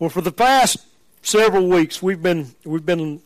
Well, for the past several weeks, we've been we've been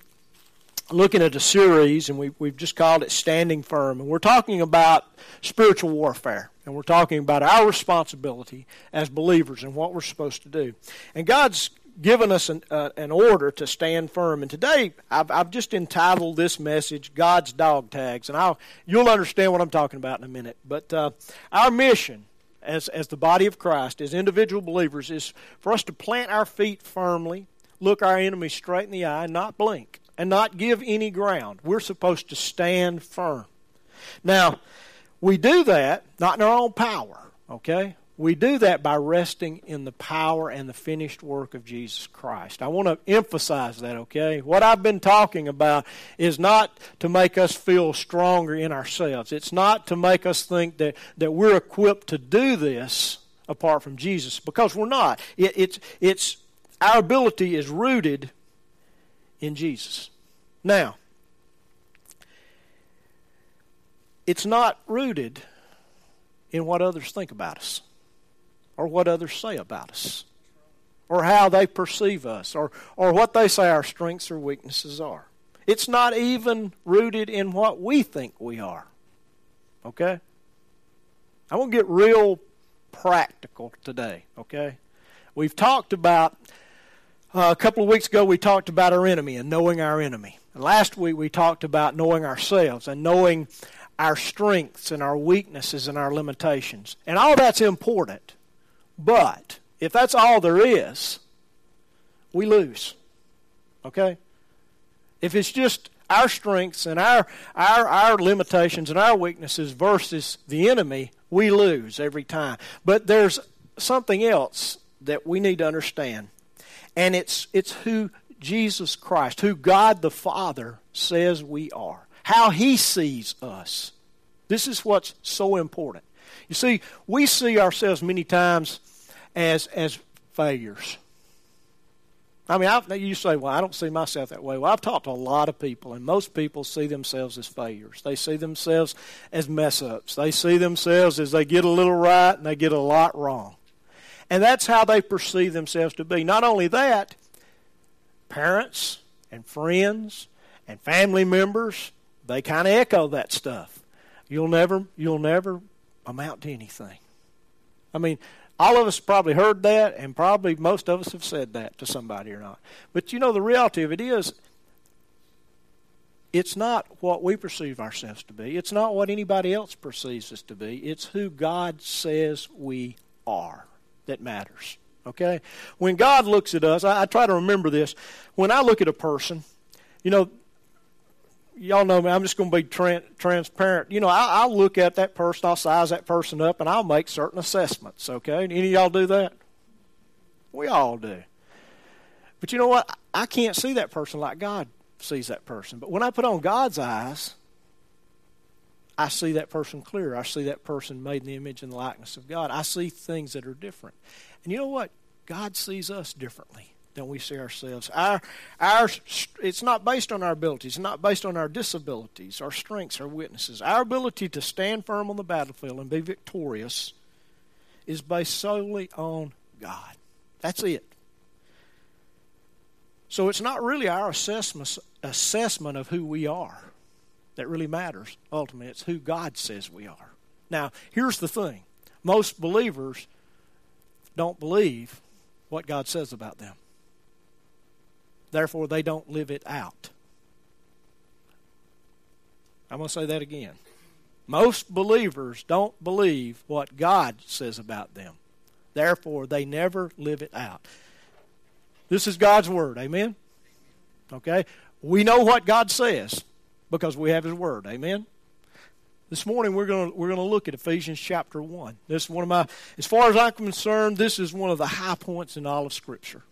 looking at a series, and we, we've just called it "Standing Firm," and we're talking about spiritual warfare, and we're talking about our responsibility as believers and what we're supposed to do. And God's given us an, uh, an order to stand firm. And today, I've, I've just entitled this message "God's Dog Tags," and I'll you'll understand what I'm talking about in a minute. But uh, our mission as, as the body of Christ, as individual believers, is for us to plant our feet firmly, look our enemy straight in the eye, and not blink, and not give any ground. We're supposed to stand firm. Now, we do that not in our own power, okay? We do that by resting in the power and the finished work of Jesus Christ. I want to emphasize that, okay? What I've been talking about is not to make us feel stronger in ourselves. It's not to make us think that, that we're equipped to do this apart from Jesus, because we're not. It, it's, it's, our ability is rooted in Jesus. Now, it's not rooted in what others think about us or what others say about us or how they perceive us or, or what they say our strengths or weaknesses are. It's not even rooted in what we think we are. Okay? I want to get real practical today, okay? We've talked about, uh, a couple of weeks ago, we talked about our enemy and knowing our enemy. And last week, we talked about knowing ourselves and knowing our strengths and our weaknesses and our limitations. And all that's important. But if that's all there is, we lose. Okay? If it's just our strengths and our, our, our limitations and our weaknesses versus the enemy, we lose every time. But there's something else that we need to understand. And it's, it's who Jesus Christ, who God the Father says we are, how He sees us. This is what's so important. You see, we see ourselves many times as as failures. I mean, I, you say, well, I don't see myself that way. Well, I've talked to a lot of people, and most people see themselves as failures. They see themselves as mess ups. They see themselves as they get a little right and they get a lot wrong. And that's how they perceive themselves to be. Not only that, parents and friends and family members, they kind of echo that stuff. You'll never, you'll never amount to anything. I mean, all of us probably heard that, and probably most of us have said that to somebody or not. But you know, the reality of it is, it's not what we perceive ourselves to be. It's not what anybody else perceives us to be. It's who God says we are that matters. Okay? When God looks at us, I, I try to remember this. When I look at a person, you know, y'all know me. I'm just going to be tra- transparent. You know, I, will look at that person, I'll size that person up, and I'll make certain assessments. Okay, any of y'all do that? We all do. But you know what? I can't see that person like God sees that person. But when I put on God's eyes, I see that person clear. I see that person made in the image and likeness of God. I see things that are different. And you know what? God sees us differently than we see ourselves. Our, our, it's not based on our abilities, it's not based on our disabilities, our strengths, our weaknesses. Our ability to stand firm on the battlefield and be victorious is based solely on God. That's it. So it's not really our assessment, assessment of who we are that really matters. Ultimately, it's who God says we are. Now, here's the thing most believers don't believe what God says about them. Therefore, they don't live it out. I'm going to say that again. Most believers don't believe what God says about them. Therefore, they never live it out. This is God's Word. Amen? Okay? We know what God says because we have His Word. Amen? This morning we're going to we're going to look at Ephesians chapter 1. This is one of my as far as I'm concerned, this is one of the high points in all of Scripture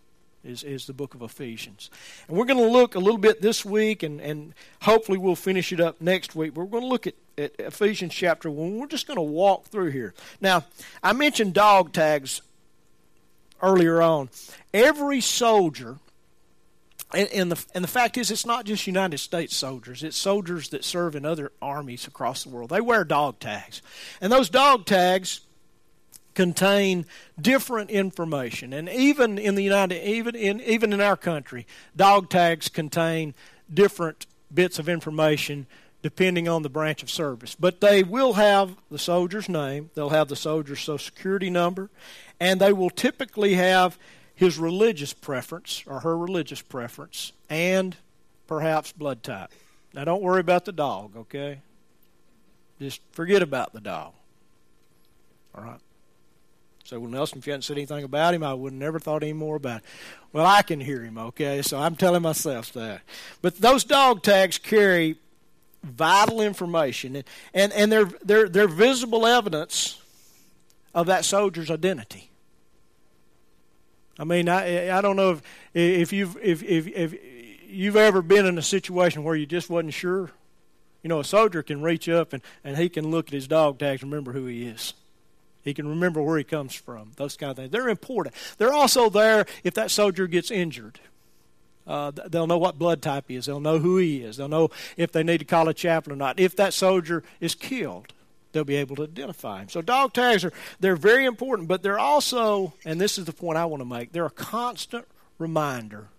is, is the book of Ephesians. And we're going to look a little bit this week, and, and hopefully we'll finish it up next week. But we're going to look at, at Ephesians chapter 1. We're just going to walk through here. Now, I mentioned dog tags earlier on. Every soldier, and, and, the, and the fact is, it's not just United States soldiers, it's soldiers that serve in other armies across the world. They wear dog tags. And those dog tags contain different information. And even in the United even in even in our country, dog tags contain different bits of information depending on the branch of service. But they will have the soldier's name, they'll have the soldier's social security number, and they will typically have his religious preference or her religious preference and perhaps blood type. Now don't worry about the dog, okay? Just forget about the dog. All right. So, well, Nelson, if you hadn't said anything about him, I would have never thought any more about it. Well, I can hear him, okay? So I'm telling myself that. But those dog tags carry vital information, and, and they're, they're, they're visible evidence of that soldier's identity. I mean, I, I don't know if, if, you've, if, if, if you've ever been in a situation where you just wasn't sure. You know, a soldier can reach up and, and he can look at his dog tags and remember who he is. He can remember where he comes from, those kind of things. They're important. They're also there if that soldier gets injured. Uh, they'll know what blood type he is. They'll know who he is. They'll know if they need to call a chaplain or not. If that soldier is killed, they'll be able to identify him. So dog tags are they're very important, but they're also, and this is the point I want to make, they're a constant reminder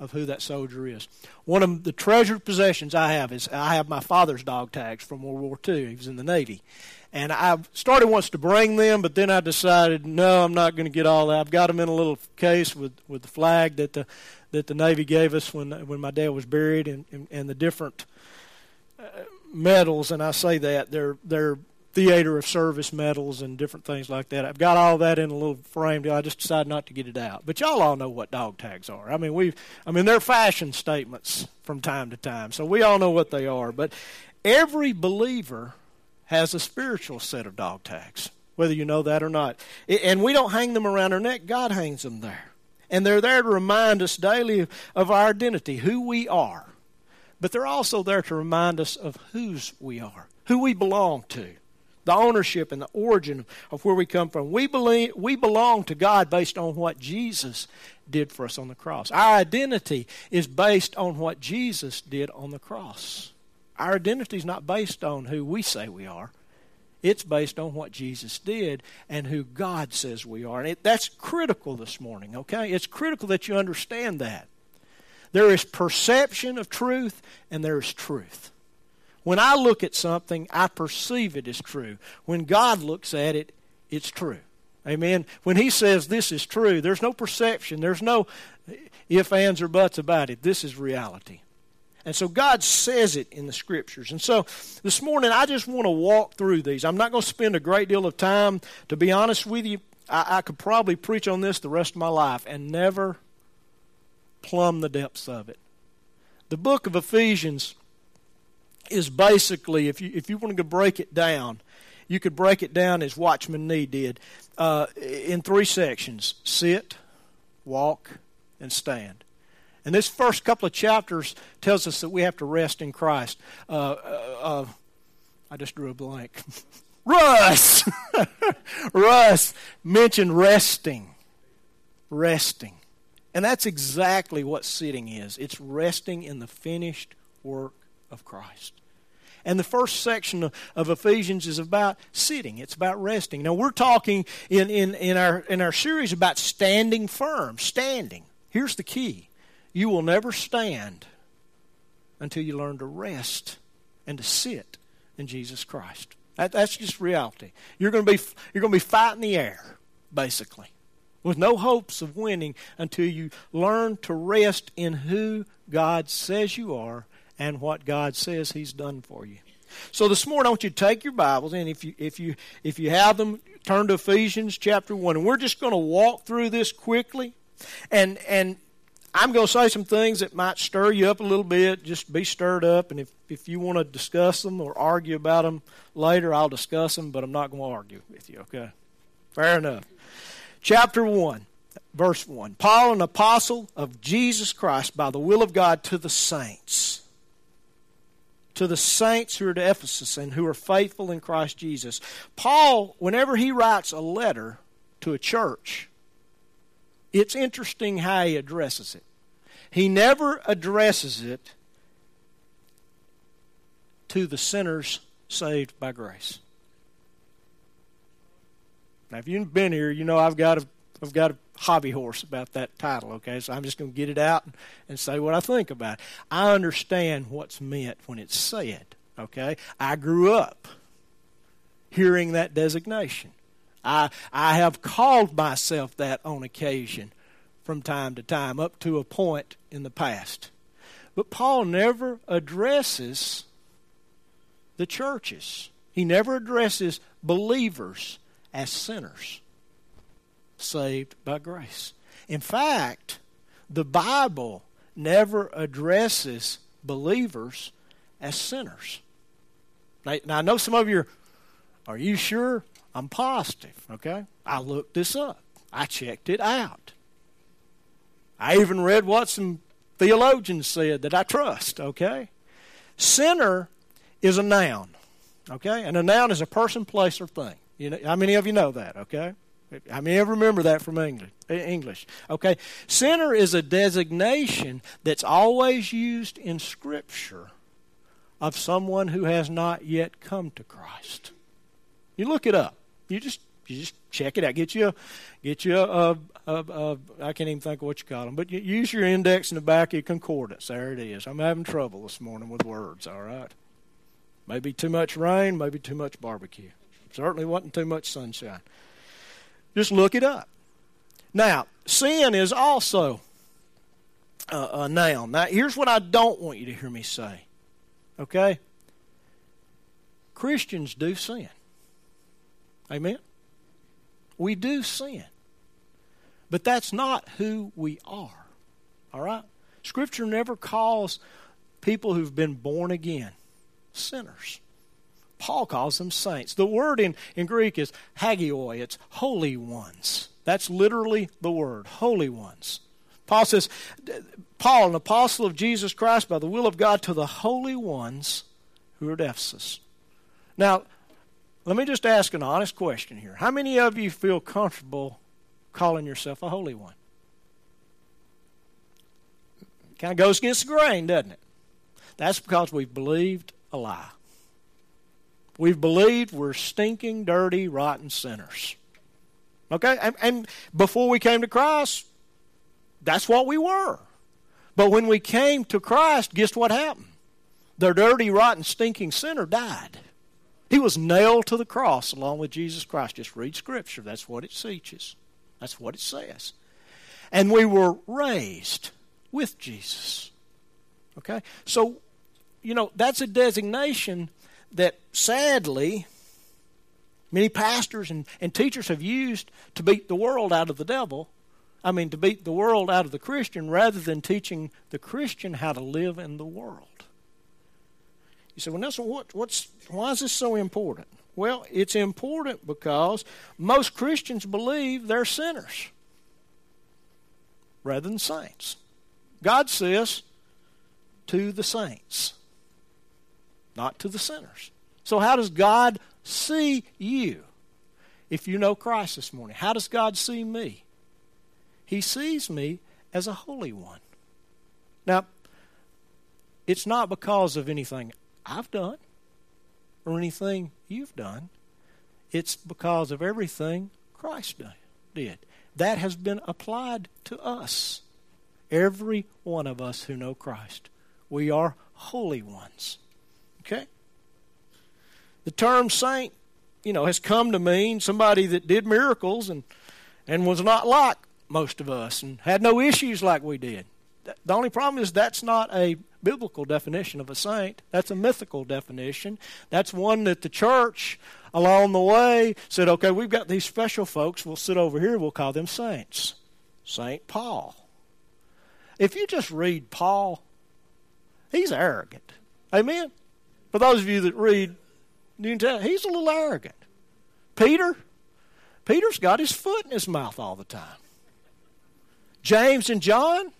of who that soldier is. One of the treasured possessions I have is I have my father's dog tags from World War II. He was in the Navy. And I started once to bring them, but then I decided, no, I'm not going to get all that. I've got them in a little case with, with the flag that the that the Navy gave us when when my dad was buried, and and, and the different uh, medals. And I say that they're they're theater of service medals and different things like that. I've got all that in a little frame. I just decided not to get it out. But y'all all know what dog tags are. I mean, we've I mean they're fashion statements from time to time. So we all know what they are. But every believer has a spiritual set of dog tags, whether you know that or not. And we don't hang them around our neck, God hangs them there. And they're there to remind us daily of our identity, who we are. But they're also there to remind us of whose we are, who we belong to, the ownership and the origin of where we come from. We, believe, we belong to God based on what Jesus did for us on the cross. Our identity is based on what Jesus did on the cross. Our identity is not based on who we say we are. It's based on what Jesus did and who God says we are. And it, that's critical this morning, okay? It's critical that you understand that. There is perception of truth and there is truth. When I look at something, I perceive it as true. When God looks at it, it's true. Amen. When He says this is true, there's no perception, there's no if, ands, or buts about it. This is reality. And so God says it in the scriptures. And so this morning, I just want to walk through these. I'm not going to spend a great deal of time. To be honest with you, I, I could probably preach on this the rest of my life and never plumb the depths of it. The book of Ephesians is basically, if you, if you want to break it down, you could break it down as Watchman Nee did uh, in three sections sit, walk, and stand. And this first couple of chapters tells us that we have to rest in Christ. Uh, uh, uh I just drew a blank. Russ! Russ mentioned resting. Resting. And that's exactly what sitting is it's resting in the finished work of Christ. And the first section of, of, Ephesians is about sitting. It's about resting. Now we're talking in, in, in, our, in our series about standing firm, standing. Here's the key you will never stand until you learn to rest and to sit in Jesus Christ. That, that's just reality. You're going to be you're going to be fighting the air, basically, with no hopes of winning until you learn to rest in who God says you are and what God says He's done for you. So this morning, I want you to take your Bibles, and if you if you if you have them, turn to Ephesians chapter one, and we're just going to walk through this quickly, and and I'm going to say some things that might stir you up a little bit. Just be stirred up. And if, if you want to discuss them or argue about them later, I'll discuss them, but I'm not going to argue with you, okay? Fair enough. Chapter 1, verse 1. Paul, an apostle of Jesus Christ by the will of God to the saints. To the saints who are to Ephesus and who are faithful in Christ Jesus. Paul, whenever he writes a letter to a church, it's interesting how he addresses it. He never addresses it to the sinners saved by grace. Now, if you've been here, you know I've got a I've got a hobby horse about that title. Okay, so I'm just going to get it out and say what I think about it. I understand what's meant when it's said. Okay, I grew up hearing that designation. I I have called myself that on occasion from time to time, up to a point in the past. But Paul never addresses the churches. He never addresses believers as sinners saved by grace. In fact, the Bible never addresses believers as sinners. Now, now, I know some of you are, are you sure? I'm positive, okay? I looked this up. I checked it out. I even read what some theologians said that I trust, okay? Sinner is a noun, okay? And a noun is a person, place, or thing. You know, how many of you know that, okay? I of remember that from English? English, okay? Sinner is a designation that's always used in Scripture of someone who has not yet come to Christ. You look it up. You just you just check it out. Get you a, get you a, a, a, a I can't even think of what you call them, but you use your index in the back of your concordance. There it is. I'm having trouble this morning with words. All right. Maybe too much rain. Maybe too much barbecue. Certainly wasn't too much sunshine. Just look it up. Now, sin is also a, a noun. Now, here's what I don't want you to hear me say. Okay? Christians do sin. Amen? We do sin. But that's not who we are. All right? Scripture never calls people who've been born again sinners. Paul calls them saints. The word in, in Greek is hagioi, it's holy ones. That's literally the word, holy ones. Paul says, Paul, an apostle of Jesus Christ by the will of God to the holy ones who are at Ephesus. Now, let me just ask an honest question here. How many of you feel comfortable calling yourself a holy one? Kind of goes against the grain, doesn't it? That's because we've believed a lie. We've believed we're stinking, dirty, rotten sinners. Okay? And, and, before we came to Christ, that's what we were. But when we came to Christ, guess what happened? The dirty, rotten, stinking sinner died. He was nailed to the cross along with Jesus Christ. Just read Scripture. That's what it teaches. That's what it says. And we were raised with Jesus. Okay? So, you know, that's a designation that sadly many pastors and, and teachers have used to beat the world out of the devil. I mean, to beat the world out of the Christian rather than teaching the Christian how to live in the world. You say, well, Nelson, what, what's, why is this so important? Well, it's important because most Christians believe they're sinners rather than saints. God says to the saints, not to the sinners. So, how does God see you if you know Christ this morning? How does God see me? He sees me as a holy one. Now, it's not because of anything I've done or anything you've done. It's because of everything Christ did. That has been applied to us. Every one of us who know Christ. We are holy ones. Okay? The term saint, you know, has come to mean somebody that did miracles and, and was not like most of us and had no issues like we did. The only problem is that's not a biblical definition of a saint. That's a mythical definition. That's one that the church along the way said, okay, we've got these special folks. We'll sit over here. We'll call them saints. Saint Paul. If you just read Paul, he's arrogant. Amen? For those of you that read, can tell he's a little arrogant. Peter, Peter's got his foot in his mouth all the time. James and John,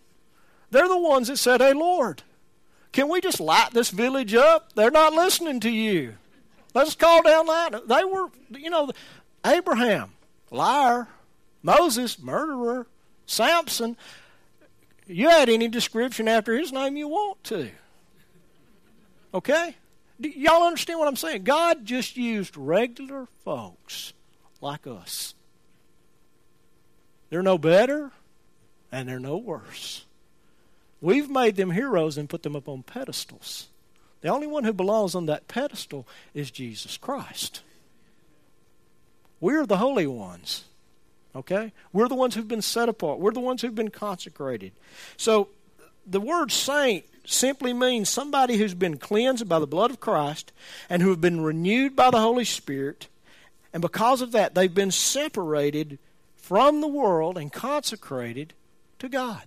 they're the ones that said, Hey, Lord, can we just light this village up? They're not listening to you. Let's call down light. They were, you know, Abraham, liar. Moses, murderer. Samson, you add any description after his name you want to. Okay? Do y'all understand what I'm saying? God just used regular folks like us They're no better and they're no worse. We've made them heroes and put them up on pedestals. The only one who belongs on that pedestal is Jesus Christ. We're the holy ones. Okay? We're the ones who've been set apart. We're the ones who've been consecrated. So the word saint simply means somebody who's been cleansed by the blood of Christ and who have been renewed by the Holy Spirit. And because of that, they've been separated from the world and consecrated to God.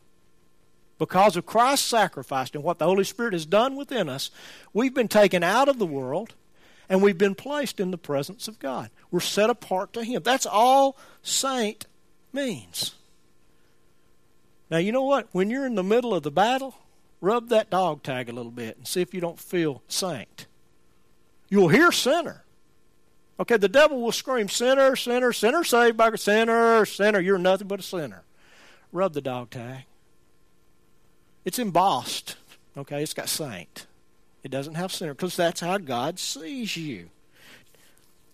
Because of Christ's sacrifice and what the Holy Spirit has done within us, we've been taken out of the world and we've been placed in the presence of God. We're set apart to Him. That's all saint means. Now, you know what? When you're in the middle of the battle, rub that dog tag a little bit and see if you don't feel saint. You'll hear sinner. Okay, the devil will scream, sinner, sinner, sinner saved by sinner, sinner, you're nothing but a sinner. Rub the dog tag. It's embossed. Okay, it's got saint. It doesn't have sinner because that's how God sees you.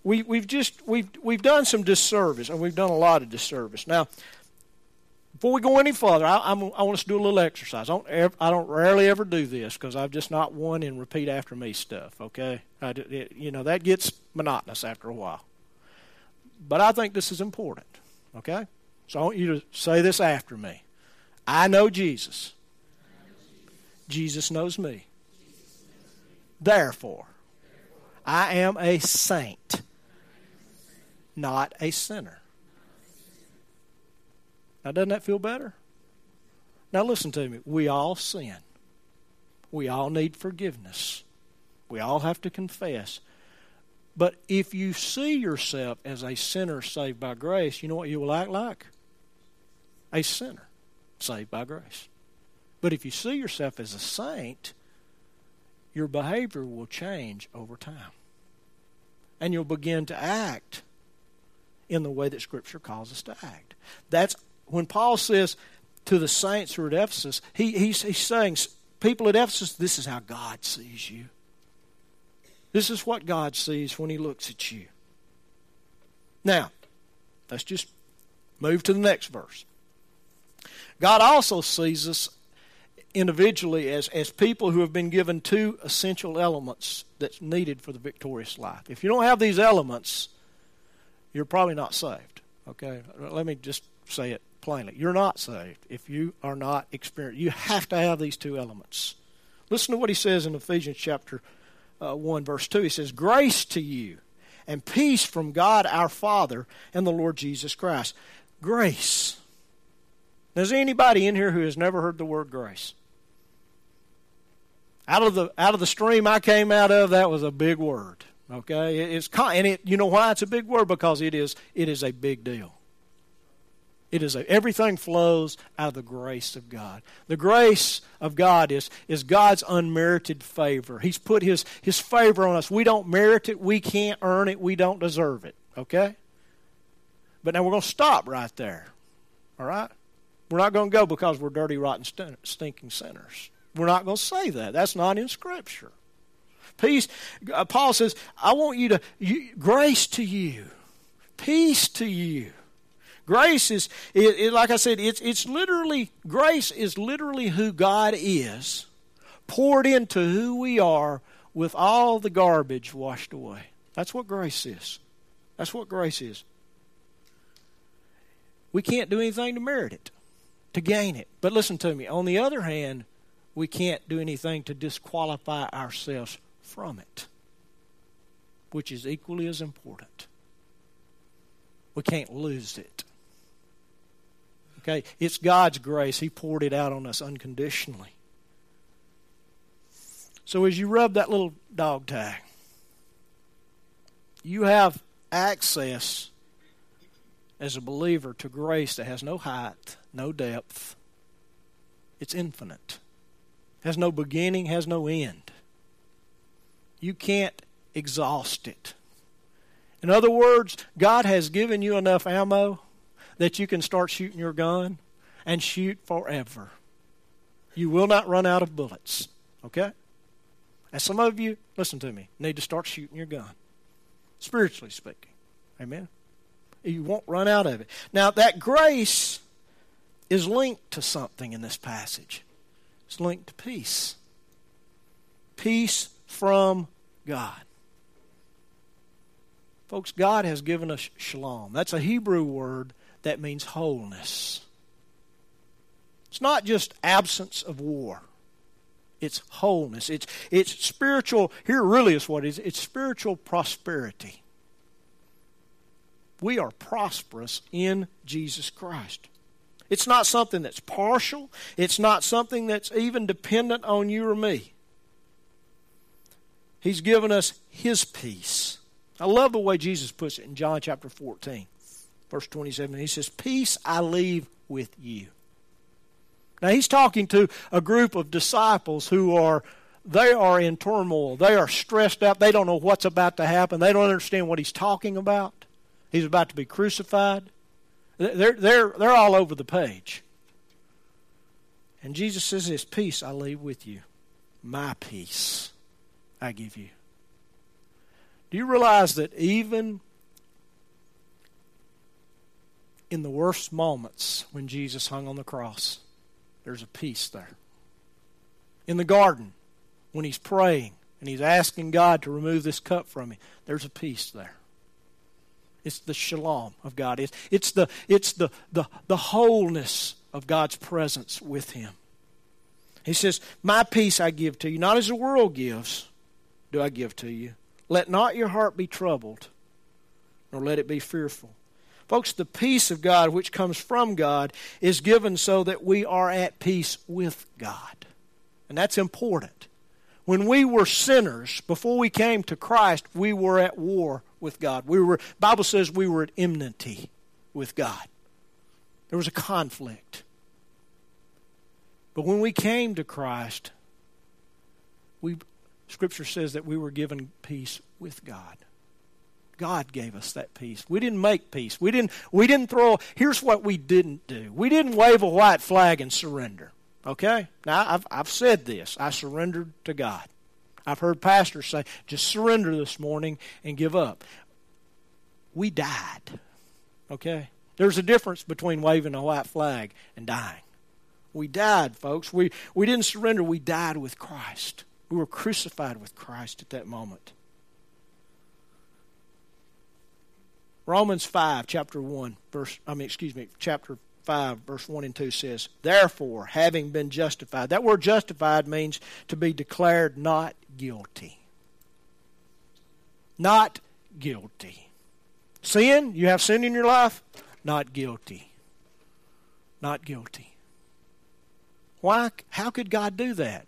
We, we've just we've we've done some disservice, and we've done a lot of disservice. Now, before we go any further, I, I'm, i want us to do a little exercise. I don't, ever, I don't rarely ever do this because I'm just not one in repeat after me stuff. Okay, I, it, you know that gets monotonous after a while. But I think this is important. Okay, so I want you to say this after me. I know Jesus. Jesus knows me. Therefore, I am a saint, not a sinner. Now, doesn't that feel better? Now, listen to me. We all sin. We all need forgiveness. We all have to confess. But if you see yourself as a sinner saved by grace, you know what you will act like? A sinner saved by grace. But if you see yourself as a saint, your behavior will change over time. And you'll begin to act in the way that Scripture calls us to act. That's when Paul says to the saints who are at Ephesus, he, he's, he's saying, people at Ephesus, this is how God sees you. This is what God sees when He looks at you. Now, let's just move to the next verse. God also sees us individually as, as people who have been given two essential elements that's needed for the victorious life. If you don't have these elements, you're probably not saved. Okay? Let me just say it plainly. You're not saved if you are not experienced. You have to have these two elements. Listen to what he says in Ephesians chapter uh, 1, verse 2. He says, Grace to you and peace from God our Father and the Lord Jesus Christ. Grace. Now, is there anybody in here who has never heard the word grace? Out of the out of the stream I came out of, that was a big word. Okay, it's and it. You know why it's a big word? Because it is it is a big deal. It is a, everything flows out of the grace of God. The grace of God is, is God's unmerited favor. He's put his, his favor on us. We don't merit it. We can't earn it. We don't deserve it. Okay? But now we're going to stop right there. All right? We're not going to go because we're dirty, rotten, stinking sinners. We're not going to say that. That's not in Scripture. Peace. Uh, Paul says, I want you to, you, grace to you, peace to you. Grace is, it, it, like I said, it's, it's literally, grace is literally who God is, poured into who we are with all the garbage washed away. That's what grace is. That's what grace is. We can't do anything to merit it, to gain it. But listen to me. On the other hand, we can't do anything to disqualify ourselves from it, which is equally as important. We can't lose it. Okay? It's God's grace. He poured it out on us unconditionally. So as you rub that little dog tag, you have access as a believer to grace that has no height, no depth. It's infinite has no beginning, has no end. You can't exhaust it. In other words, God has given you enough ammo that you can start shooting your gun and shoot forever. You will not run out of bullets. Okay? And some of you, listen to me, need to start shooting your gun. Spiritually speaking. Amen? You won't run out of it. Now, that grace is linked to something in this passage. It's linked to peace. Peace from God. Folks, God has given us shalom. That's a Hebrew word that means wholeness. It's not just absence of war. It's wholeness. It's, it's spiritual. Here really is what it is. It's spiritual prosperity. We are prosperous in Jesus Christ. It's not something that's partial. It's not something that's even dependent on you or me. He's given us His peace. I love the way Jesus puts it in John chapter 14, verse 27. He says, Peace I leave with you. Now he's talking to a group of disciples who are they are in turmoil. They are stressed out. They don't know what's about to happen. They don't understand what he's talking about. He's about to be crucified. They're, they're, they're all over the page. And Jesus says, This peace I leave with you. My peace I give you. Do you realize that even in the worst moments when Jesus hung on the cross, there's a peace there? In the garden, when he's praying and he's asking God to remove this cup from him, there's a peace there. It's the shalom of God. It's, it's, the, it's the, the, the wholeness of God's presence with him. He says, My peace I give to you, not as the world gives, do I give to you. Let not your heart be troubled, nor let it be fearful. Folks, the peace of God, which comes from God, is given so that we are at peace with God. And that's important. When we were sinners, before we came to Christ, we were at war with God. We were Bible says we were at enmity with God. There was a conflict. But when we came to Christ, we Scripture says that we were given peace with God. God gave us that peace. We didn't make peace. We didn't we didn't throw here's what we didn't do. We didn't wave a white flag and surrender. Okay? Now I've I've said this. I surrendered to God. I've heard pastors say, just surrender this morning and give up. We died. Okay? There's a difference between waving a white flag and dying. We died, folks. We, we didn't surrender, we died with Christ. We were crucified with Christ at that moment. Romans 5, chapter 1, verse, I mean, excuse me, chapter 5, verse 1 and 2 says, Therefore, having been justified, that word justified means to be declared not guilty. Not guilty. Sin, you have sin in your life? Not guilty. Not guilty. Why? How could God do that?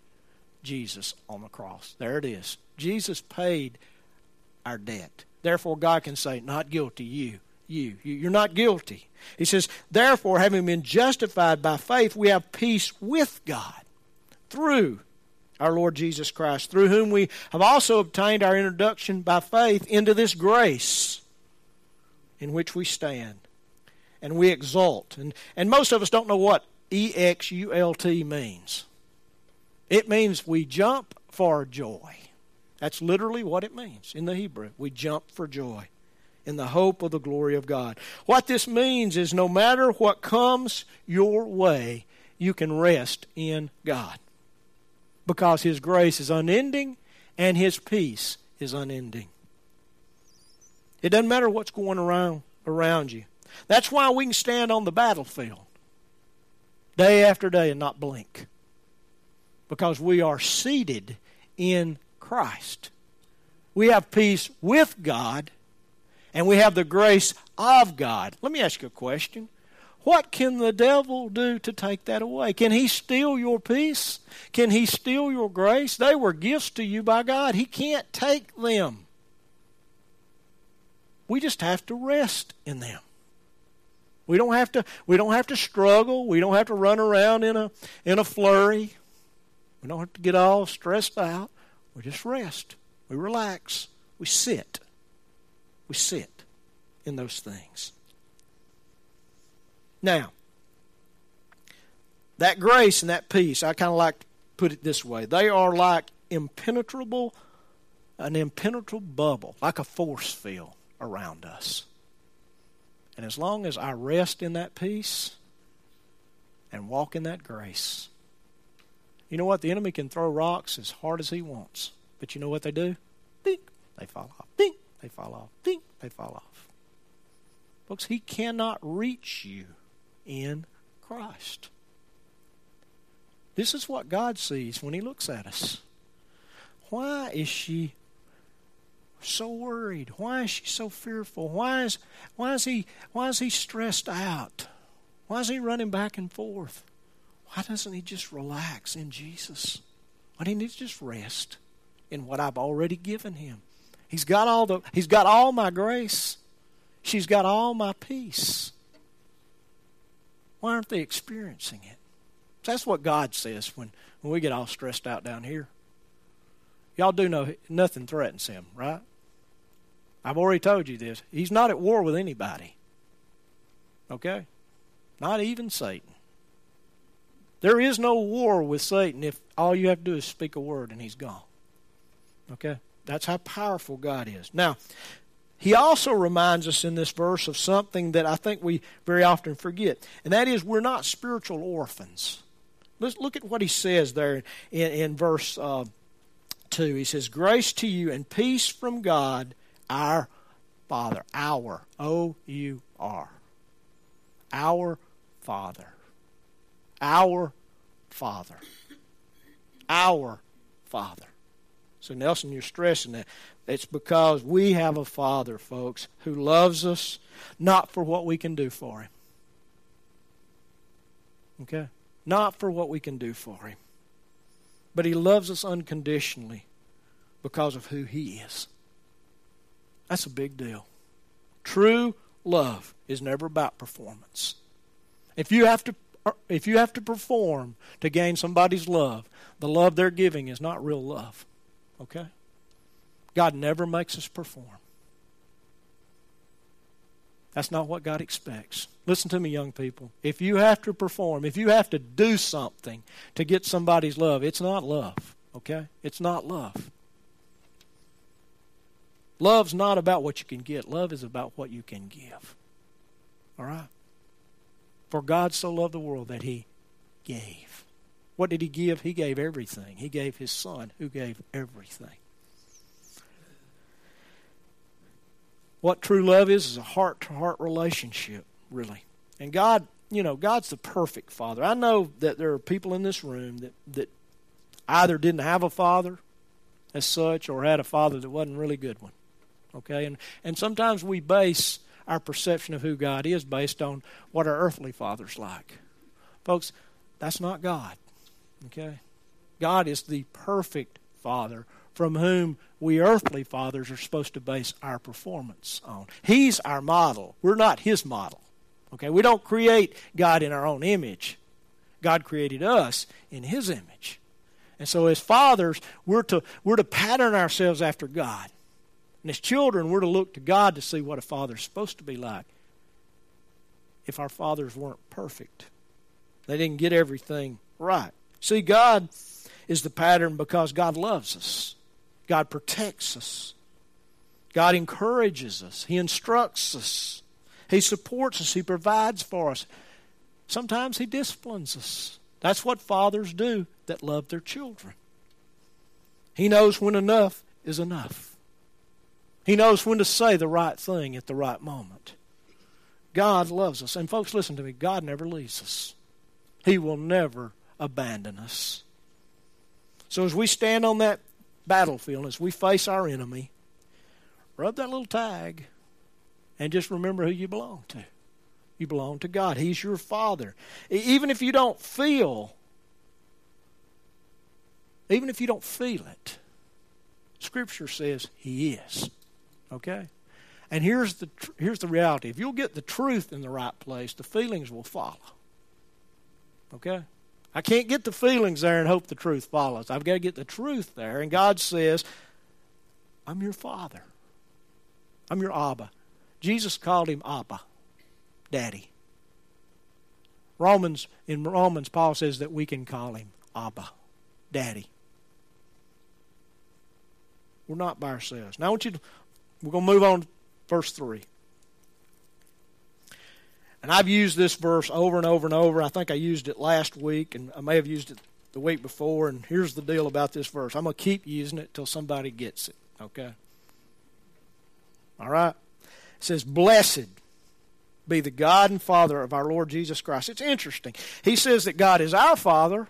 Jesus on the cross. There it is. Jesus paid our debt. Therefore, God can say, Not guilty, you. You. You're not guilty. He says, Therefore, having been justified by faith, we have peace with God through our Lord Jesus Christ, through whom we have also obtained our introduction by faith into this grace in which we stand. And we exult. And, and most of us don't know what E X U L T means. It means we jump for joy. That's literally what it means in the Hebrew. We jump for joy in the hope of the glory of God. What this means is no matter what comes your way, you can rest in God because His grace is unending and His peace is unending. It doesn't matter what's going around around you. That's why we can stand on the battlefield day after day and not blink because we are seated in Christ. We have peace with God and we have the grace of God. Let me ask you a question. What can the devil do to take that away? Can he steal your peace? Can he steal your grace? They were gifts to you by God. He can't take them. We just have to rest in them. We don't have to we don't have to struggle. We don't have to run around in a in a flurry. We don't have to get all stressed out. We just rest. We relax. We sit. We sit in those things. Now, that grace and that peace, I kind of like to put it this way. They are like impenetrable, an impenetrable bubble, like a force field around us. And as long as I rest in that peace, and walk in that grace. You know what? The enemy can throw rocks as hard as he wants. But you know what they do? Ding, they fall off. Ding, they fall off. Ding, they fall off. Folks, he cannot reach you in Christ. This is what God sees when he looks at us. Why is she so worried? Why is she so fearful? Why is why is he why is he stressed out? Why is he running back and forth? Why doesn't he just relax in Jesus? Why didn't he just rest in what I've already given him? He's got all the he's got all my grace. She's got all my peace. Why aren't they experiencing it? That's what God says when, when we get all stressed out down here. Y'all do know nothing threatens him, right? I've already told you this. He's not at war with anybody. Okay? Not even Satan. There is no war with Satan if all you have to do is speak a word and he's gone. Okay? That's how powerful God is. Now, he also reminds us in this verse of something that I think we very often forget, and that is we're not spiritual orphans. Let's look at what he says there in, in verse uh, 2. He says, Grace to you and peace from God our Father. Our. O U R. Our Father. Our Father. Our Father. So, Nelson, you're stressing that. It's because we have a Father, folks, who loves us not for what we can do for Him. Okay? Not for what we can do for Him. But He loves us unconditionally because of who He is. That's a big deal. True love is never about performance. If you have to if you have to perform to gain somebody's love, the love they're giving is not real love. Okay? God never makes us perform. That's not what God expects. Listen to me, young people. If you have to perform, if you have to do something to get somebody's love, it's not love. Okay? It's not love. Love's not about what you can get, love is about what you can give. All right? For God so loved the world that he gave. What did he give? He gave everything. He gave his son, who gave everything. What true love is is a heart to heart relationship, really. And God, you know, God's the perfect father. I know that there are people in this room that, that either didn't have a father as such or had a father that wasn't a really good one. Okay? And, and sometimes we base our perception of who God is based on what our earthly father's like. Folks, that's not God. Okay? God is the perfect father from whom we earthly fathers are supposed to base our performance on. He's our model. We're not his model. Okay? We don't create God in our own image. God created us in his image. And so as fathers, we're to we're to pattern ourselves after God. And as children, we're to look to God to see what a father's supposed to be like. If our fathers weren't perfect, they didn't get everything right. See, God is the pattern because God loves us, God protects us, God encourages us, He instructs us, He supports us, He provides for us. Sometimes He disciplines us. That's what fathers do that love their children. He knows when enough is enough. He knows when to say the right thing at the right moment. God loves us. And folks, listen to me. God never leaves us. He will never abandon us. So as we stand on that battlefield, as we face our enemy, rub that little tag and just remember who you belong to. You belong to God. He's your Father. Even if you don't feel, even if you don't feel it, Scripture says He is. Okay? And here's the here's the reality. If you'll get the truth in the right place, the feelings will follow. Okay? I can't get the feelings there and hope the truth follows. I've got to get the truth there. And God says, I'm your father. I'm your Abba. Jesus called him Abba, Daddy. Romans in Romans, Paul says that we can call him Abba, Daddy. We're not by ourselves. Now I want you to we're going to move on to verse 3. And I've used this verse over and over and over. I think I used it last week, and I may have used it the week before. And here's the deal about this verse I'm going to keep using it till somebody gets it, okay? All right? It says, Blessed be the God and Father of our Lord Jesus Christ. It's interesting. He says that God is our Father,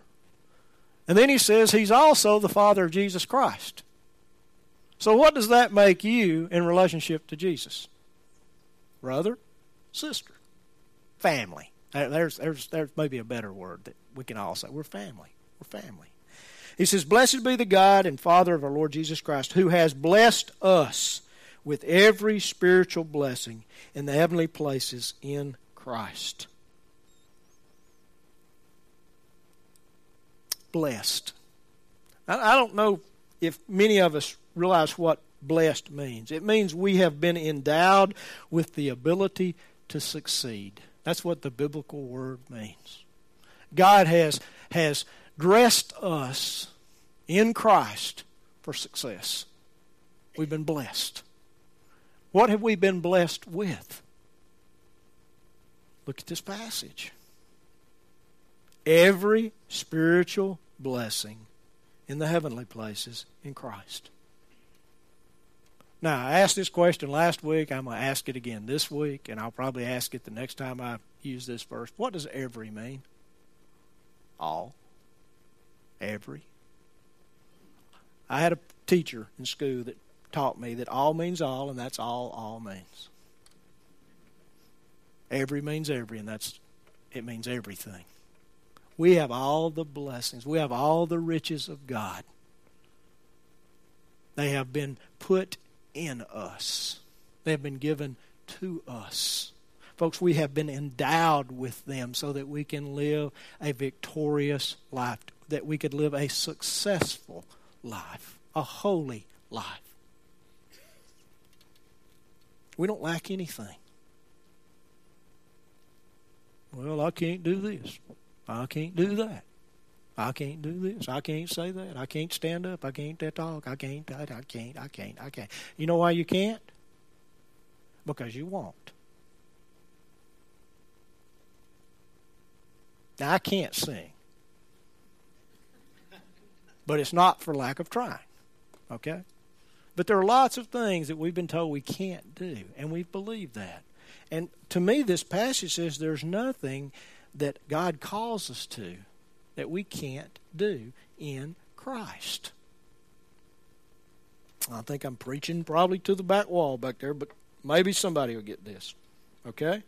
and then he says he's also the Father of Jesus Christ. So, what does that make you in relationship to Jesus? Brother, sister family. There's, there's, there's maybe a better word that we can all say. We're family. We're family. He says, Blessed be the God and Father of our Lord Jesus Christ, who has blessed us with every spiritual blessing in the heavenly places in Christ. Blessed. I don't know if many of us realize what blessed means. It means we have been endowed with the ability to succeed. That's what the biblical word means. God has, has dressed us in Christ for success. We've been blessed. What have we been blessed with? Look at this passage. Every spiritual blessing in the heavenly places in Christ. Now, I asked this question last week. I'm going to ask it again this week, and I'll probably ask it the next time I use this verse. What does every mean? All. Every. I had a teacher in school that taught me that all means all, and that's all all means. Every means every, and that's it means everything. We have all the blessings. We have all the riches of God. They have been put in us, they have been given to us. Folks, we have been endowed with them so that we can live a victorious life, that we could live a successful life, a holy life. We don't lack anything. Well, I can't do this. I can't do that. I can't do this. I can't say that. I can't stand up. I can't talk. I can't. I, can't. I can't. I can't. You know why you can't? Because you won't. Now I can't sing, but it's not for lack of trying. Okay, but there are lots of things that we've been told we can't do, and we've believed that. And to me, this passage says there's nothing that God calls us to that we can't do in Christ. I think I'm preaching probably to the back wall back there, but maybe somebody will get this. Okay?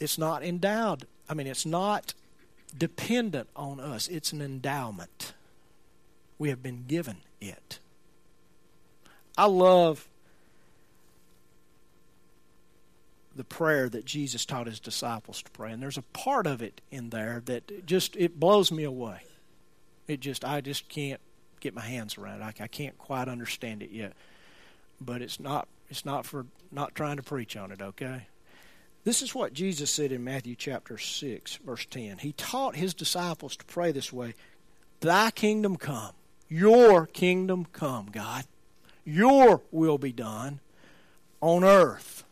It's not endowed. I mean, it's not dependent on us, it's an endowment. We have been given it. I love the prayer that Jesus taught his disciples to pray. And there's a part of it in there that just it blows me away. It just I just can't get my hands around it. I, I can't quite understand it yet. But it's not it's not for not trying to preach on it, okay? This is what Jesus said in Matthew chapter 6 verse 10. He taught his disciples to pray this way, "Thy kingdom come. Your kingdom come, God. Your will be done on earth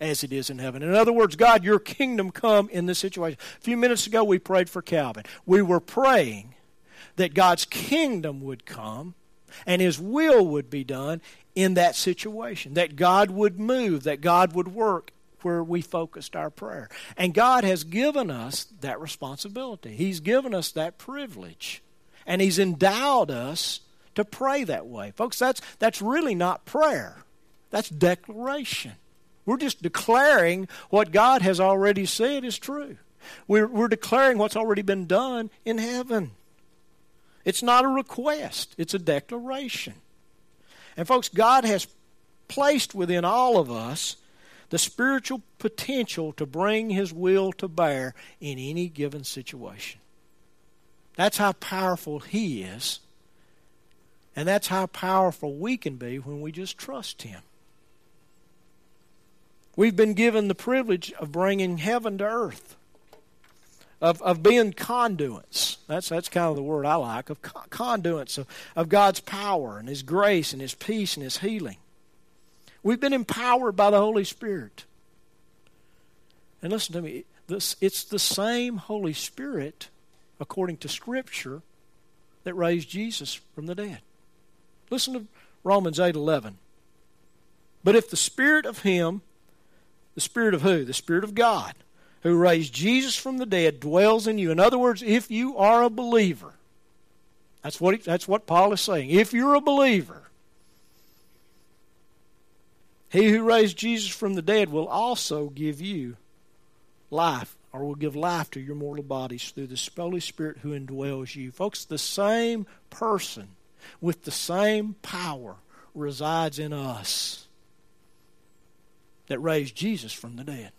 as it is in heaven. In other words, God, your kingdom come in this situation. A few minutes ago, we prayed for Calvin. We were praying that God's kingdom would come and his will would be done in that situation, that God would move, that God would work where we focused our prayer. And God has given us that responsibility, He's given us that privilege, and He's endowed us to pray that way. Folks, that's, that's really not prayer, that's declaration. We're just declaring what God has already said is true. We're, we're declaring what's already been done in heaven. It's not a request, it's a declaration. And, folks, God has placed within all of us the spiritual potential to bring His will to bear in any given situation. That's how powerful He is. And that's how powerful we can be when we just trust Him. We've been given the privilege of bringing heaven to earth, of, of being conduits. That's, that's kind of the word I like, of conduits of, of God's power and His grace and His peace and His healing. We've been empowered by the Holy Spirit. And listen to me, this, it's the same Holy Spirit, according to Scripture, that raised Jesus from the dead. Listen to Romans 8:11. But if the spirit of him, the spirit of who? The spirit of God, who raised Jesus from the dead dwells in you. In other words, if you are a believer, that's what, he, that's what Paul is saying. If you're a believer, he who raised Jesus from the dead will also give you life, or will give life to your mortal bodies through the Holy Spirit who indwells you. Folks, the same person with the same power resides in us that raised Jesus from the dead.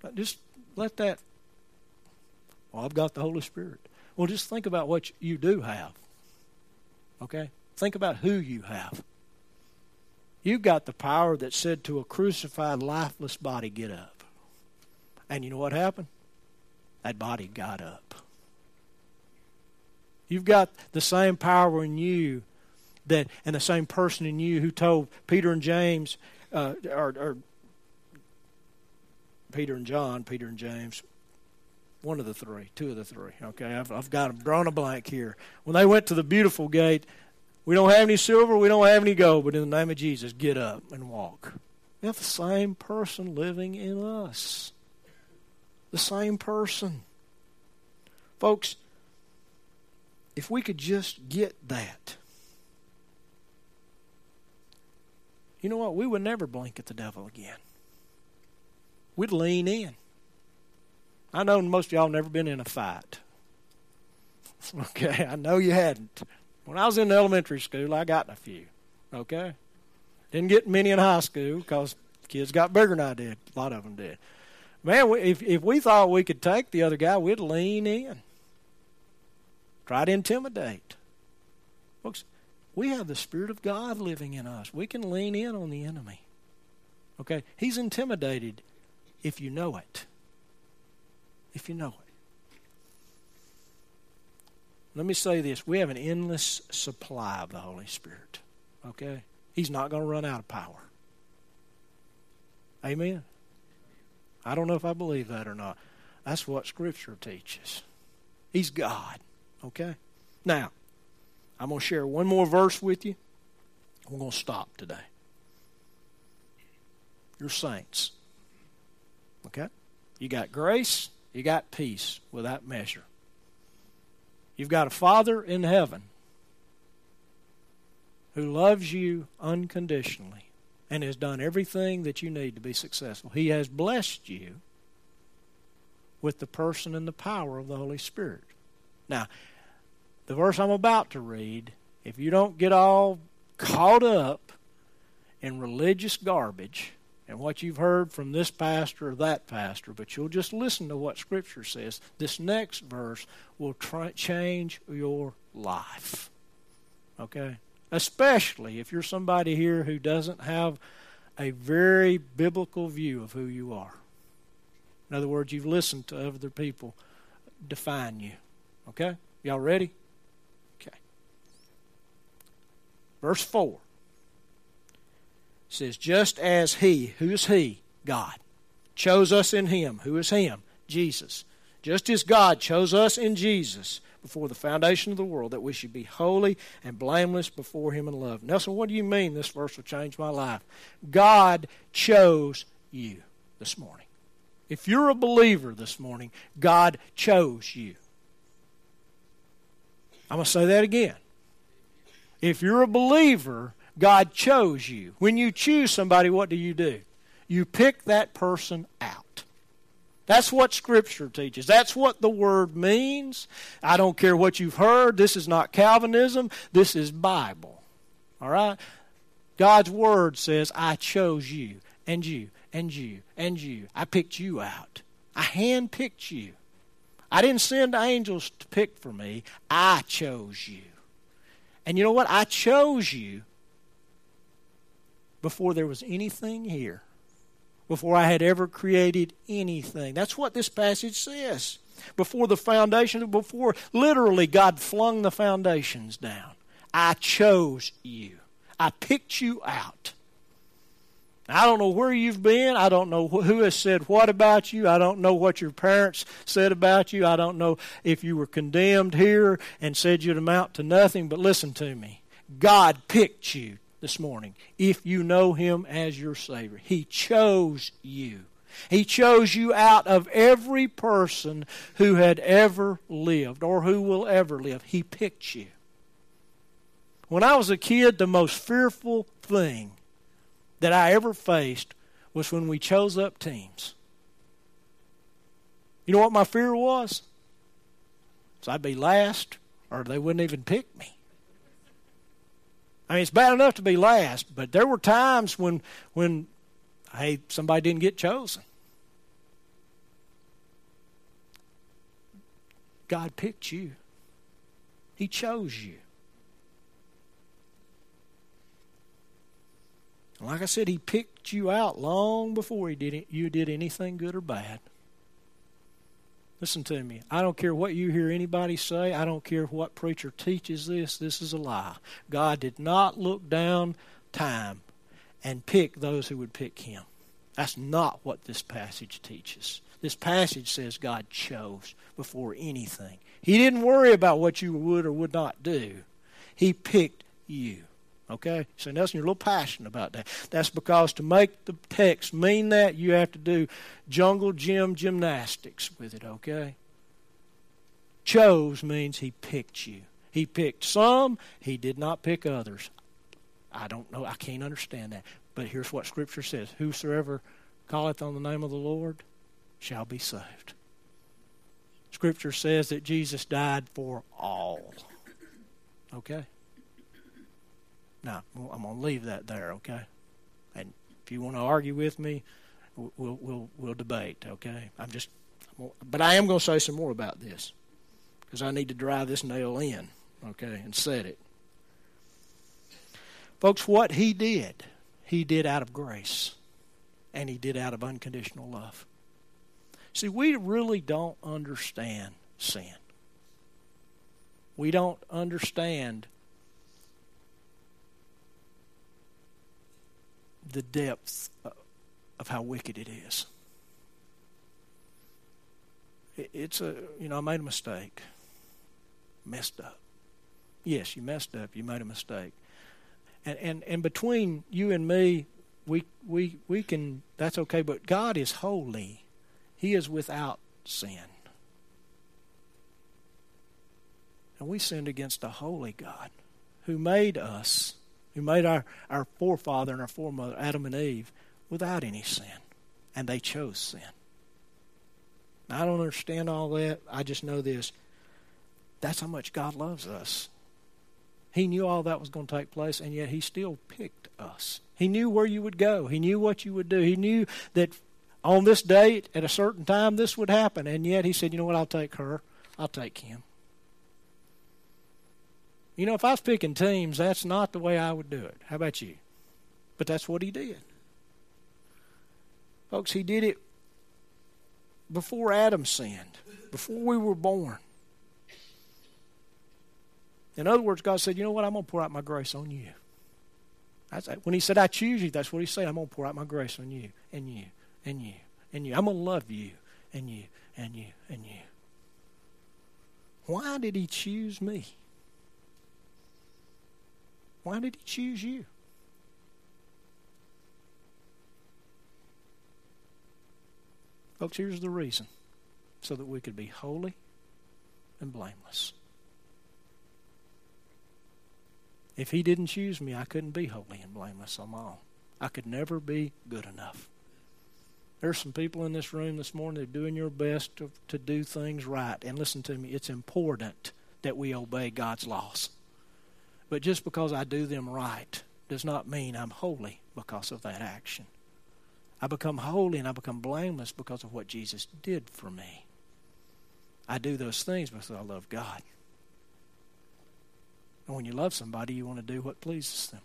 But just let that. Well, I've got the Holy Spirit. Well, just think about what you do have. Okay? Think about who you have. You've got the power that said to a crucified, lifeless body, get up. And you know what happened? That body got up. You've got the same power in you that, and the same person in you who told Peter and James, uh, or, or Peter and John, Peter and James, one of the three, two of the three. Okay, I've, I've got drawn a blank here. When they went to the beautiful gate, we don't have any silver, we don't have any gold, but in the name of Jesus, get up and walk. We have the same person living in us. The same person. Folks, if we could just get that, you know what? We would never blink at the devil again. We'd lean in. I know most of y'all never been in a fight. Okay, I know you hadn't. When I was in elementary school, I got in a few. Okay, didn't get many in high school because kids got bigger than I did. A lot of them did. Man, if if we thought we could take the other guy, we'd lean in, try to intimidate. Folks, we have the Spirit of God living in us. We can lean in on the enemy. Okay, he's intimidated if you know it if you know it. Let me say this we have an endless supply of the Holy Spirit. Okay? He's not going to run out of power. Amen? I don't know if I believe that or not. That's what Scripture teaches. He's God. Okay? Now, I'm going to share one more verse with you. We're going to stop today. You're saints. Okay? You got grace, you got peace without measure. You've got a Father in heaven who loves you unconditionally and has done everything that you need to be successful. He has blessed you with the person and the power of the Holy Spirit. Now, the verse I'm about to read, if you don't get all caught up in religious garbage, and what you've heard from this pastor or that pastor, but you'll just listen to what Scripture says. This next verse will change your life. Okay? Especially if you're somebody here who doesn't have a very biblical view of who you are. In other words, you've listened to other people define you. Okay? Y'all ready? Okay. Verse 4 says, just as He, who is He? God, chose us in Him. Who is Him? Jesus. Just as God chose us in Jesus before the foundation of the world, that we should be holy and blameless before Him in love. Nelson, what do you mean this verse will change my life? God chose you this morning. If you're a believer this morning, God chose you. I'm going to say that again. If you're a believer, God chose you. When you choose somebody, what do you do? You pick that person out. That's what Scripture teaches. That's what the Word means. I don't care what you've heard. This is not Calvinism. This is Bible. All right? God's Word says, I chose you, and you, and you, and you. I picked you out. I handpicked you. I didn't send angels to pick for me. I chose you. And you know what? I chose you before there was anything here, before I had ever created anything. That's what this passage says. Before the foundation, before literally God flung the foundations down, I chose you. I picked you out. I don't know where you've been. I don't know who has said what about you. I don't know what your parents said about you. I don't know if you were condemned here and said you'd amount to nothing. But listen to me. God picked you this morning if you know Him as your Savior. He chose you. He chose you out of every person who had ever lived or who will ever live. He picked you. When I was a kid, the most fearful thing that I ever faced was when we chose up teams. You know what my fear was? So I'd be last, or they wouldn't even pick me. I mean, it's bad enough to be last, but there were times when, when, hey, somebody didn't get chosen. God picked you. He chose you. Like I said, He picked you out long before he did it, you did anything good or bad. Listen to me. I don't care what you hear anybody say. I don't care what preacher teaches this. This is a lie. God did not look down time and pick those who would pick Him. That's not what this passage teaches. This passage says God chose before anything. He didn't worry about what you would or would not do. He picked you. Okay? So Nelson, you're a little passionate about that. That's because to make the text mean that, you have to do jungle gym gymnastics with it, okay? Chose means he picked you. He picked some, he did not pick others. I don't know, I can't understand that. But here's what Scripture says Whosoever calleth on the name of the Lord shall be saved. Scripture says that Jesus died for all. Okay? Now, I'm going to leave that there, okay? And if you want to argue with me, we'll we'll we'll debate, okay? I'm just but I am going to say some more about this because I need to drive this nail in, okay, and set it. Folks, what he did, he did out of grace and he did out of unconditional love. See, we really don't understand sin. We don't understand the depth of how wicked it is. It's a, you know, I made a mistake. Messed up. Yes, you messed up. You made a mistake. And, and, and between you and me, we, we, we can, that's okay, but God is holy. He is without sin. And we sinned against a holy God who made us who made our, our forefather and our foremother, Adam and Eve, without any sin. And they chose sin. I don't understand all that. I just know this. That's how much God loves us. He knew all that was going to take place, and yet He still picked us. He knew where you would go. He knew what you would do. He knew that on this date, at a certain time, this would happen. And yet He said, You know what? I'll take her. I'll take him. You know, if I was picking teams, that's not the way I would do it. How about you? But that's what he did. Folks, he did it before Adam sinned, before we were born. In other words, God said, You know what? I'm going to pour out my grace on you. when he said, I choose you, that's what he said. I'm going to pour out my grace on you, and you, and you, and you. I'm going to love you, and you, and you, and you. Why did he choose me? Why did he choose you? Folks, here's the reason so that we could be holy and blameless. If he didn't choose me, I couldn't be holy and blameless on my own. I could never be good enough. There's some people in this room this morning that are doing your best to, to do things right. And listen to me, it's important that we obey God's laws. But just because I do them right does not mean I'm holy because of that action. I become holy and I become blameless because of what Jesus did for me. I do those things because I love God. And when you love somebody, you want to do what pleases them.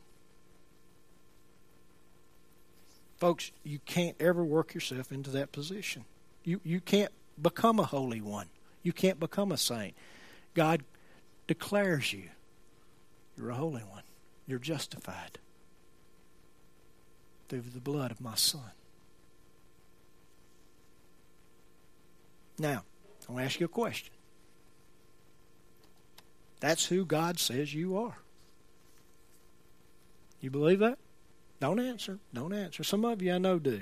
Folks, you can't ever work yourself into that position. You, you can't become a holy one. You can't become a saint. God declares you you're a holy one. You're justified. through the blood of my Son. Now, I want to ask you a question. That's who God says you are. You believe that? Don't answer. Don't answer. Some of you I know do.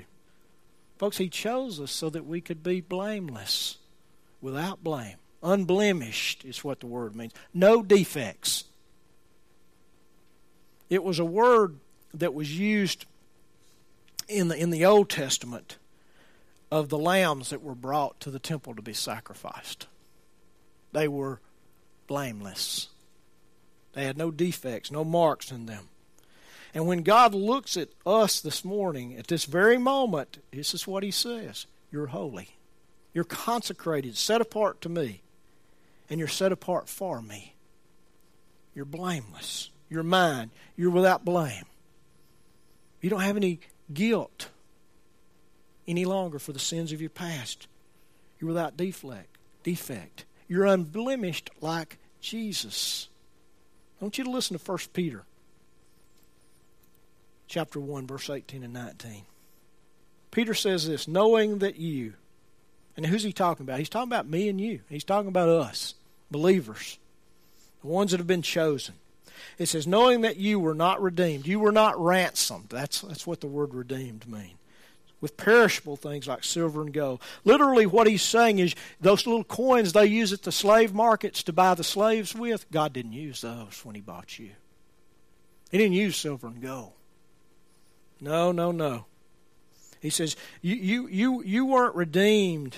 Folks, He chose us so that we could be blameless, without blame. Unblemished is what the word means. No defects. It was a word that was used in the, in the Old Testament of the lambs that were brought to the temple to be sacrificed. They were blameless. They had no defects, no marks in them. And when God looks at us this morning, at this very moment, this is what He says You're holy. You're consecrated, set apart to me, and you're set apart for me. You're blameless. You're mine. You're without blame. You don't have any guilt any longer for the sins of your past. You're without defect. Defect. You're unblemished like Jesus. I want you to listen to 1 Peter chapter 1 verse 18 and 19. Peter says this, knowing that you and who's he talking about? He's talking about me and you. He's talking about us, believers, the ones that have been chosen. It says, knowing that you were not redeemed, you were not ransomed. That's, that's what the word redeemed means with perishable things like silver and gold. Literally, what he's saying is those little coins they use at the slave markets to buy the slaves with, God didn't use those when he bought you. He didn't use silver and gold. No, no, no. He says, you, you, you, you weren't redeemed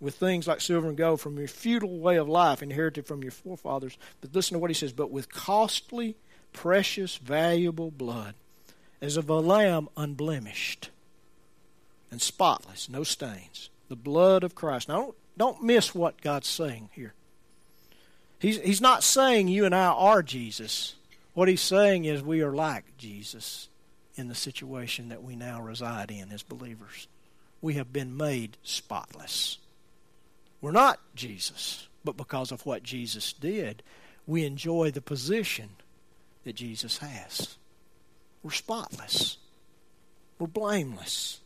with things like silver and gold from your futile way of life inherited from your forefathers. But listen to what he says, but with costly, precious, valuable blood, as of a lamb unblemished and spotless, no stains. The blood of Christ. Now, don't, don't miss what God's saying here. He's, he's not saying you and I are Jesus. What he's saying is we are like Jesus in the situation that we now reside in as believers. We have been made spotless. We're not Jesus, but because of what Jesus did, we enjoy the position that Jesus has. We're spotless. We're blameless.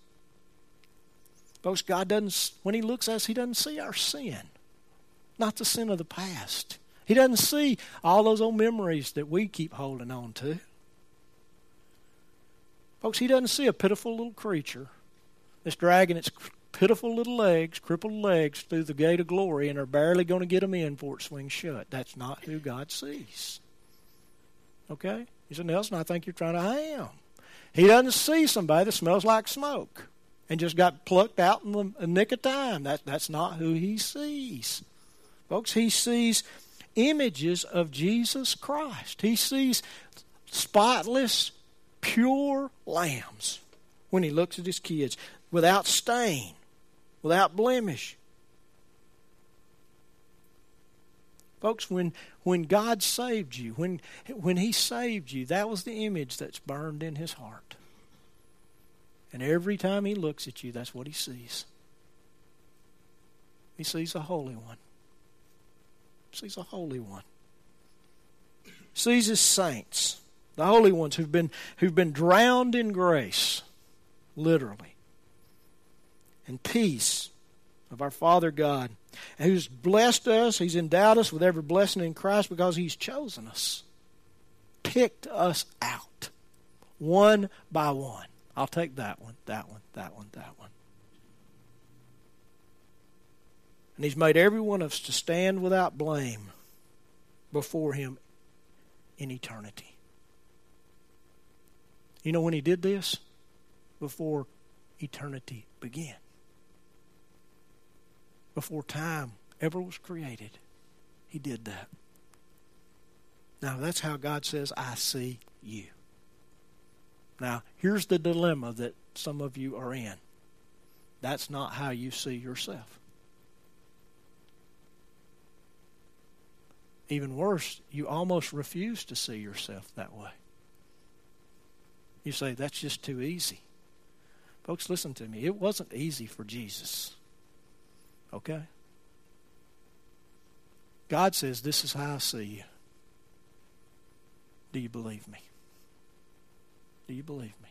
Folks, God doesn't, when He looks at us, He doesn't see our sin, not the sin of the past. He doesn't see all those old memories that we keep holding on to. Folks, He doesn't see a pitiful little creature that's dragging its pitiful little legs, crippled legs, through the gate of glory and are barely going to get them in before it swings shut. That's not who God sees. Okay? You said, Nelson, I think you're trying to ham. He doesn't see somebody that smells like smoke and just got plucked out in the nick of time. That, that's not who he sees. Folks, he sees images of Jesus Christ. He sees spotless, pure lambs when he looks at his kids without stain, without blemish. Folks, when, when God saved you, when, when He saved you, that was the image that's burned in His heart. And every time he looks at you, that's what he sees. He sees a holy one. Sees a holy one. Sees his saints, the holy ones who've been who've been drowned in grace, literally. And peace of our Father God, who's blessed us, He's endowed us with every blessing in Christ because He's chosen us, picked us out, one by one. I'll take that one, that one, that one, that one. And He's made every one of us to stand without blame before Him in eternity. You know when He did this? Before eternity began. Before time ever was created, He did that. Now, that's how God says, I see you. Now, here's the dilemma that some of you are in. That's not how you see yourself. Even worse, you almost refuse to see yourself that way. You say, that's just too easy. Folks, listen to me. It wasn't easy for Jesus. Okay? God says, This is how I see you. Do you believe me? Do you believe me?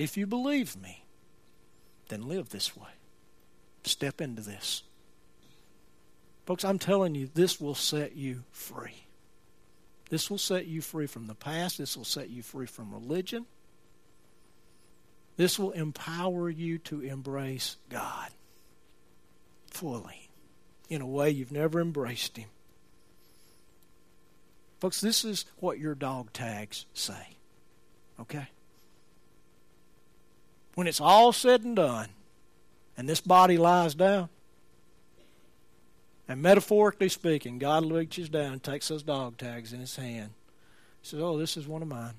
if you believe me, then live this way. Step into this. Folks, I'm telling you, this will set you free. This will set you free from the past. This will set you free from religion. This will empower you to embrace God fully in a way you've never embraced Him. Folks, this is what your dog tags say. Okay? When it's all said and done, and this body lies down, and metaphorically speaking, God reaches down and takes those dog tags in his hand. He says, Oh, this is one of mine.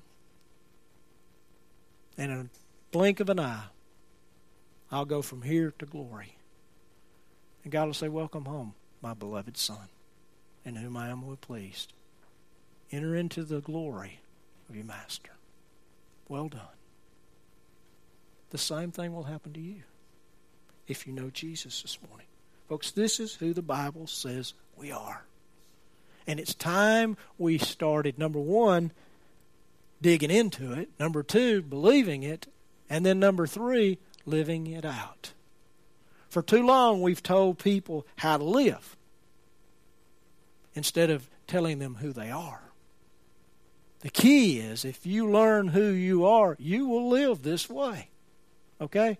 And in a blink of an eye, I'll go from here to glory. And God will say, Welcome home, my beloved Son, in whom I am well pleased. Enter into the glory of your Master. Well done. The same thing will happen to you if you know Jesus this morning. Folks, this is who the Bible says we are. And it's time we started, number one, digging into it, number two, believing it, and then number three, living it out. For too long, we've told people how to live instead of telling them who they are. The key is if you learn who you are, you will live this way. Okay?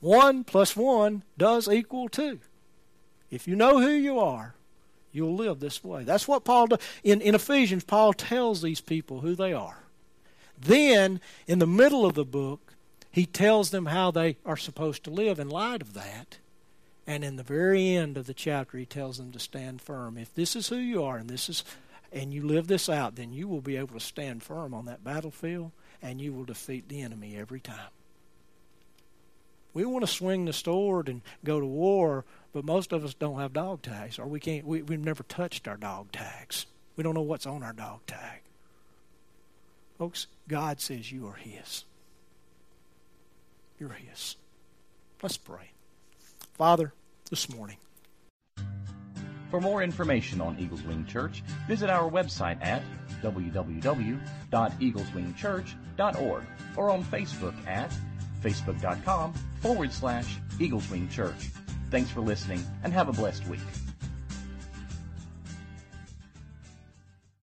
One plus one does equal two. If you know who you are, you'll live this way. That's what Paul does. In, in Ephesians, Paul tells these people who they are. Then, in the middle of the book, he tells them how they are supposed to live in light of that. And in the very end of the chapter, he tells them to stand firm. If this is who you are and this is and you live this out, then you will be able to stand firm on that battlefield and you will defeat the enemy every time. We want to swing the sword and go to war, but most of us don't have dog tags, or we can't. We, we've never touched our dog tags. We don't know what's on our dog tag. Folks, God says you are His. You're His. Let's pray. Father, this morning. For more information on Eagles Wing Church, visit our website at www.eagleswingchurch.org or on Facebook at facebook.com forward slash Eagles Wing Church. Thanks for listening and have a blessed week.